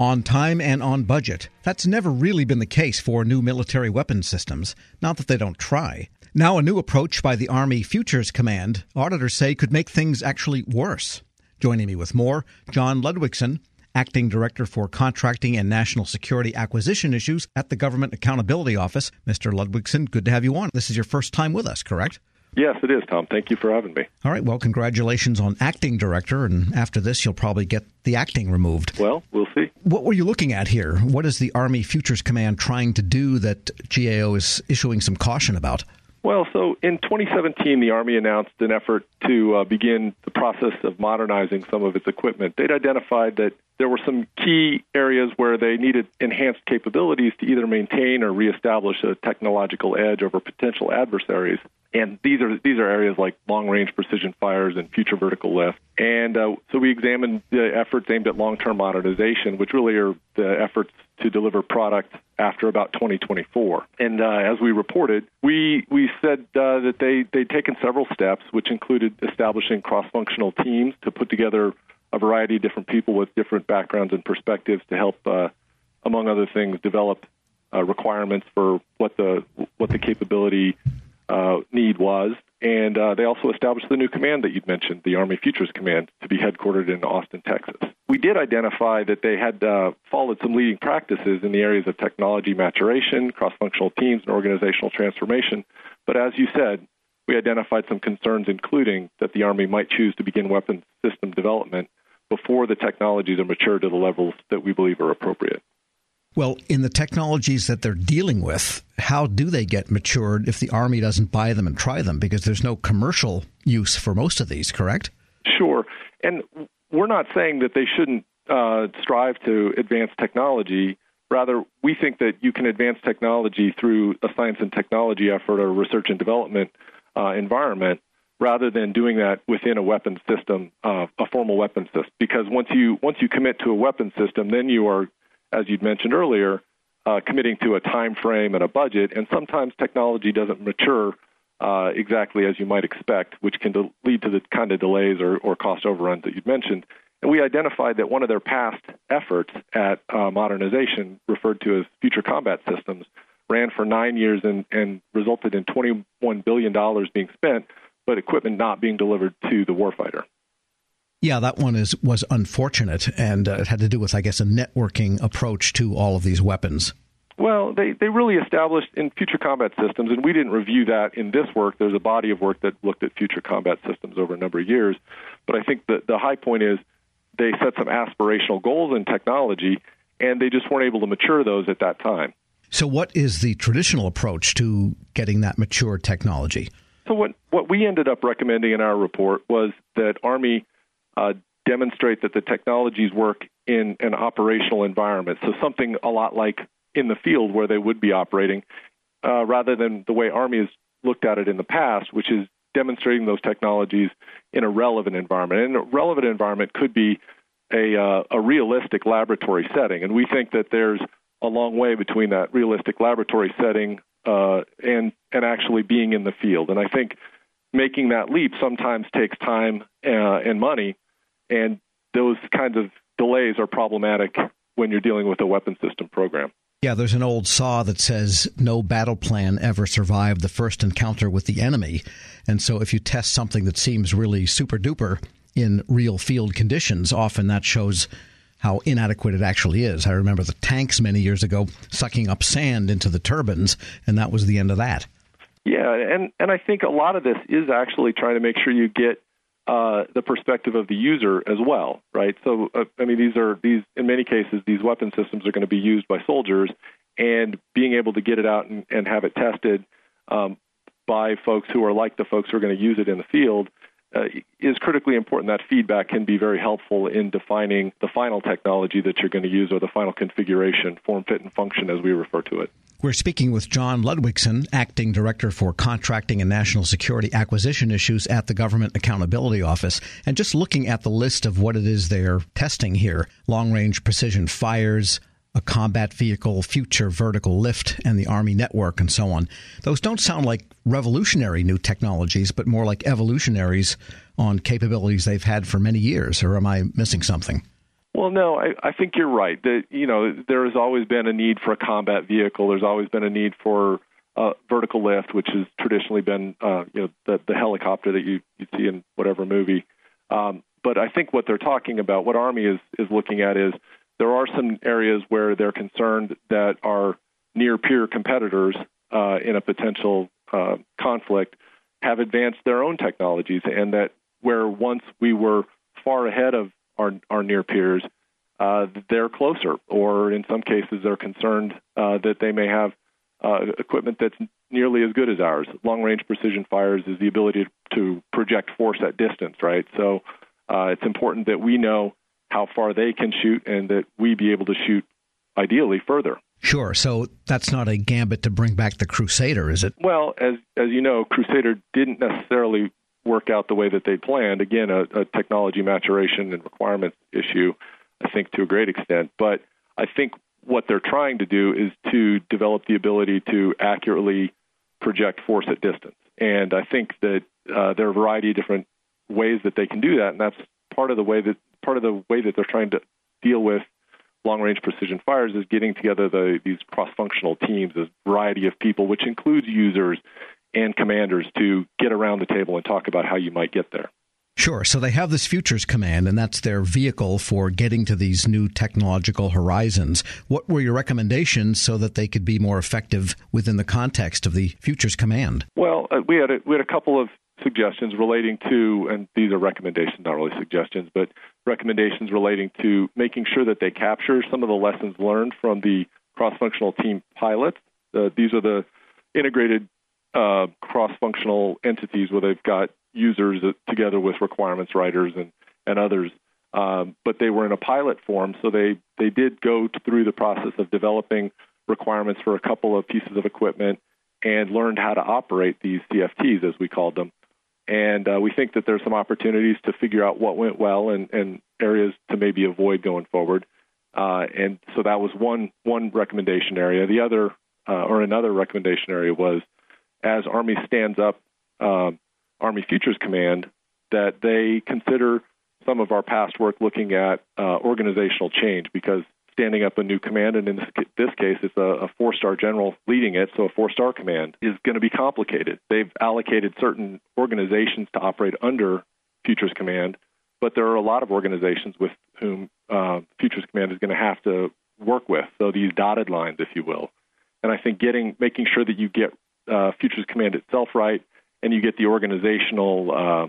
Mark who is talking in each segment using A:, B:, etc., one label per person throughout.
A: on time and on budget. That's never really been the case for new military weapon systems, not that they don't try. Now, a new approach by the Army Futures Command, auditors say, could make things actually worse. Joining me with more, John Ludwigson, Acting Director for Contracting and National Security Acquisition Issues at the Government Accountability Office. Mr. Ludwigson, good to have you on. This is your first time with us, correct?
B: Yes, it is, Tom. Thank you for having me.
A: All right. Well, congratulations on acting director. And after this, you'll probably get the acting removed.
B: Well, we'll see.
A: What were you looking at here? What is the Army Futures Command trying to do that GAO is issuing some caution about?
B: Well, so in 2017, the Army announced an effort to uh, begin the process of modernizing some of its equipment. They'd identified that there were some key areas where they needed enhanced capabilities to either maintain or reestablish a technological edge over potential adversaries. And these are these are areas like long range precision fires and future vertical lift. And uh, so we examined the efforts aimed at long term modernization, which really are the efforts to deliver product after about 2024. And uh, as we reported, we we said uh, that they they'd taken several steps, which included establishing cross functional teams to put together a variety of different people with different backgrounds and perspectives to help, uh, among other things, develop uh, requirements for what the what the capability uh, need was. And uh, they also established the new command that you'd mentioned, the Army Futures Command, to be headquartered in Austin, Texas. We did identify that they had uh, followed some leading practices in the areas of technology maturation, cross functional teams, and organizational transformation. But as you said, we identified some concerns, including that the Army might choose to begin weapons system development before the technologies are mature to the levels that we believe are appropriate.
A: Well, in the technologies that they're dealing with, how do they get matured if the Army doesn't buy them and try them? Because there's no commercial use for most of these, correct?
B: Sure. And we're not saying that they shouldn't uh, strive to advance technology. Rather, we think that you can advance technology through a science and technology effort or research and development uh, environment rather than doing that within a weapons system, uh, a formal weapons system. Because once you once you commit to a weapons system, then you are as you'd mentioned earlier, uh, committing to a time frame and a budget, and sometimes technology doesn't mature uh, exactly as you might expect, which can de- lead to the kind of delays or, or, cost overruns that you'd mentioned. And we identified that one of their past efforts at uh, modernization, referred to as future combat systems, ran for nine years and, and resulted in $21 billion being spent, but equipment not being delivered to the warfighter.
A: Yeah, that one is was unfortunate, and uh, it had to do with, I guess, a networking approach to all of these weapons.
B: Well, they, they really established in future combat systems, and we didn't review that in this work. There's a body of work that looked at future combat systems over a number of years. But I think the, the high point is they set some aspirational goals in technology, and they just weren't able to mature those at that time.
A: So, what is the traditional approach to getting that mature technology?
B: So, what, what we ended up recommending in our report was that Army uh, demonstrate that the technologies work in an operational environment. So something a lot like in the field where they would be operating, uh, rather than the way Army has looked at it in the past, which is demonstrating those technologies in a relevant environment. And a relevant environment could be a, uh, a realistic laboratory setting, and we think that there's a long way between that realistic laboratory setting uh, and and actually being in the field. And I think making that leap sometimes takes time uh, and money and those kinds of delays are problematic when you're dealing with a weapon system program.
A: Yeah, there's an old saw that says no battle plan ever survived the first encounter with the enemy. And so if you test something that seems really super duper in real field conditions, often that shows how inadequate it actually is. I remember the tanks many years ago sucking up sand into the turbines, and that was the end of that.
B: Yeah, and, and I think a lot of this is actually trying to make sure you get uh, the perspective of the user as well, right? So, uh, I mean, these are these in many cases these weapon systems are going to be used by soldiers, and being able to get it out and, and have it tested um, by folks who are like the folks who are going to use it in the field uh, is critically important. That feedback can be very helpful in defining the final technology that you're going to use or the final configuration, form, fit, and function as we refer to it.
A: We're speaking with John Ludwigson, Acting Director for Contracting and National Security Acquisition Issues at the Government Accountability Office. And just looking at the list of what it is they're testing here long range precision fires, a combat vehicle, future vertical lift, and the Army network, and so on. Those don't sound like revolutionary new technologies, but more like evolutionaries on capabilities they've had for many years. Or am I missing something?
B: Well, no, I, I think you're right. That you know there has always been a need for a combat vehicle. There's always been a need for uh, vertical lift, which has traditionally been uh, you know the, the helicopter that you you see in whatever movie. Um, but I think what they're talking about, what Army is is looking at, is there are some areas where they're concerned that our near peer competitors uh, in a potential uh, conflict have advanced their own technologies, and that where once we were far ahead of our, our near peers, uh, they're closer, or in some cases, they're concerned uh, that they may have uh, equipment that's nearly as good as ours. Long range precision fires is the ability to project force at distance, right? So uh, it's important that we know how far they can shoot and that we be able to shoot ideally further.
A: Sure. So that's not a gambit to bring back the Crusader, is it?
B: Well, as as you know, Crusader didn't necessarily work out the way that they planned. Again, a, a technology maturation and requirements issue, I think, to a great extent. But I think what they're trying to do is to develop the ability to accurately project force at distance. And I think that uh, there are a variety of different ways that they can do that, and that's part of the way that part of the way that they're trying to deal with long range precision fires is getting together the, these cross functional teams, a variety of people, which includes users and commanders, to get around the table and talk about how you might get there.
A: Sure. So they have this Futures Command, and that's their vehicle for getting to these new technological horizons. What were your recommendations so that they could be more effective within the context of the Futures Command?
B: Well, uh, we had a, we had a couple of suggestions relating to, and these are recommendations, not really suggestions, but recommendations relating to making sure that they capture some of the lessons learned from the cross-functional team pilots. Uh, these are the integrated uh, cross-functional entities where they've got users together with requirements writers and and others. Um, but they were in a pilot form, so they they did go through the process of developing requirements for a couple of pieces of equipment and learned how to operate these CFTs, as we called them. And uh, we think that there's some opportunities to figure out what went well and, and areas to maybe avoid going forward. Uh, and so that was one one recommendation area. The other uh, or another recommendation area was as Army stands up um, Army Futures Command that they consider some of our past work looking at uh, organizational change because standing up a new command, and in this, this case, it's a, a four star general leading it, so a four star command is going to be complicated. They've allocated certain organizations to operate under Futures Command, but there are a lot of organizations with whom uh, Futures Command is going to have to work with. So these dotted lines, if you will. And I think getting making sure that you get uh, Futures Command itself right, and you get the organizational uh,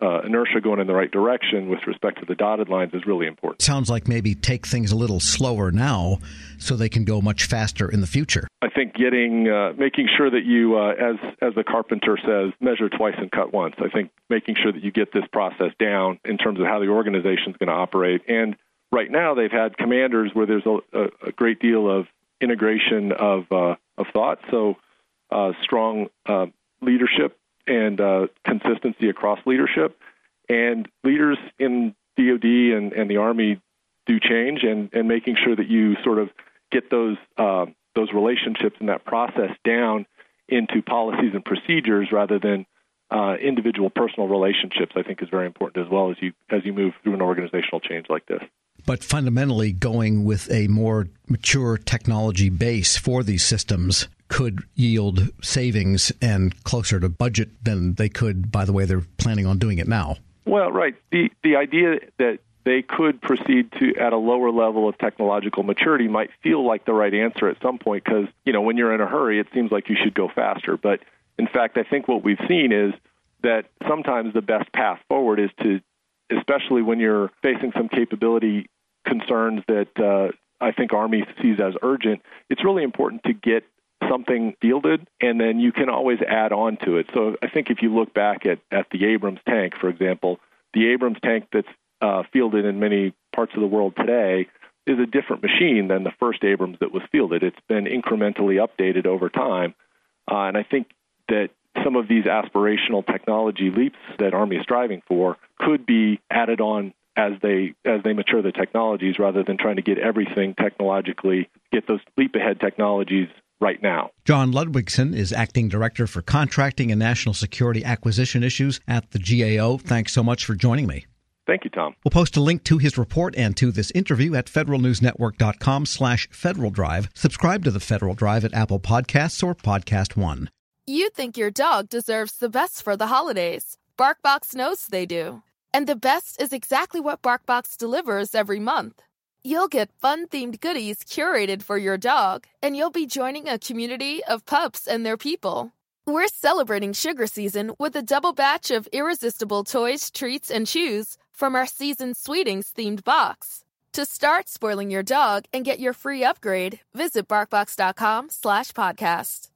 B: uh, inertia going in the right direction with respect to the dotted lines is really important.
A: Sounds like maybe take things a little slower now so they can go much faster in the future.
B: I think getting uh, making sure that you, uh, as as the carpenter says, measure twice and cut once. I think making sure that you get this process down in terms of how the organization is going to operate. And right now, they've had commanders where there's a, a great deal of integration of uh, of thought. So uh, strong uh, leadership and uh, consistency across leadership. And leaders in DoD and, and the Army do change, and, and making sure that you sort of get those uh, those relationships and that process down into policies and procedures rather than uh, individual personal relationships. I think is very important as well as you as you move through an organizational change like this
A: but fundamentally going with a more mature technology base for these systems could yield savings and closer to budget than they could by the way they're planning on doing it now.
B: Well, right. The the idea that they could proceed to at a lower level of technological maturity might feel like the right answer at some point because, you know, when you're in a hurry, it seems like you should go faster, but in fact, I think what we've seen is that sometimes the best path forward is to especially when you're facing some capability concerns that uh, I think Army sees as urgent, it's really important to get something fielded, and then you can always add on to it. So I think if you look back at, at the Abrams tank, for example, the Abrams tank that's uh, fielded in many parts of the world today is a different machine than the first Abrams that was fielded. It's been incrementally updated over time. Uh, and I think that some of these aspirational technology leaps that Army is striving for could be added on as they as they mature the technologies rather than trying to get everything technologically get those leap ahead technologies right now.
A: John Ludwigson is acting director for contracting and national security acquisition issues at the GAO. Thanks so much for joining me.
B: Thank you, Tom.
A: We'll post a link to his report and to this interview at federalnewsnetwork.com slash Federal Drive. Subscribe to the Federal Drive at Apple Podcasts or Podcast One.
C: You think your dog deserves the best for the holidays. BarkBox knows they do. And the best is exactly what BarkBox delivers every month. You'll get fun-themed goodies curated for your dog, and you'll be joining a community of pups and their people. We're celebrating sugar season with a double batch of irresistible toys, treats, and chews from our season Sweetings themed box. To start spoiling your dog and get your free upgrade, visit BarkBox.com slash podcast.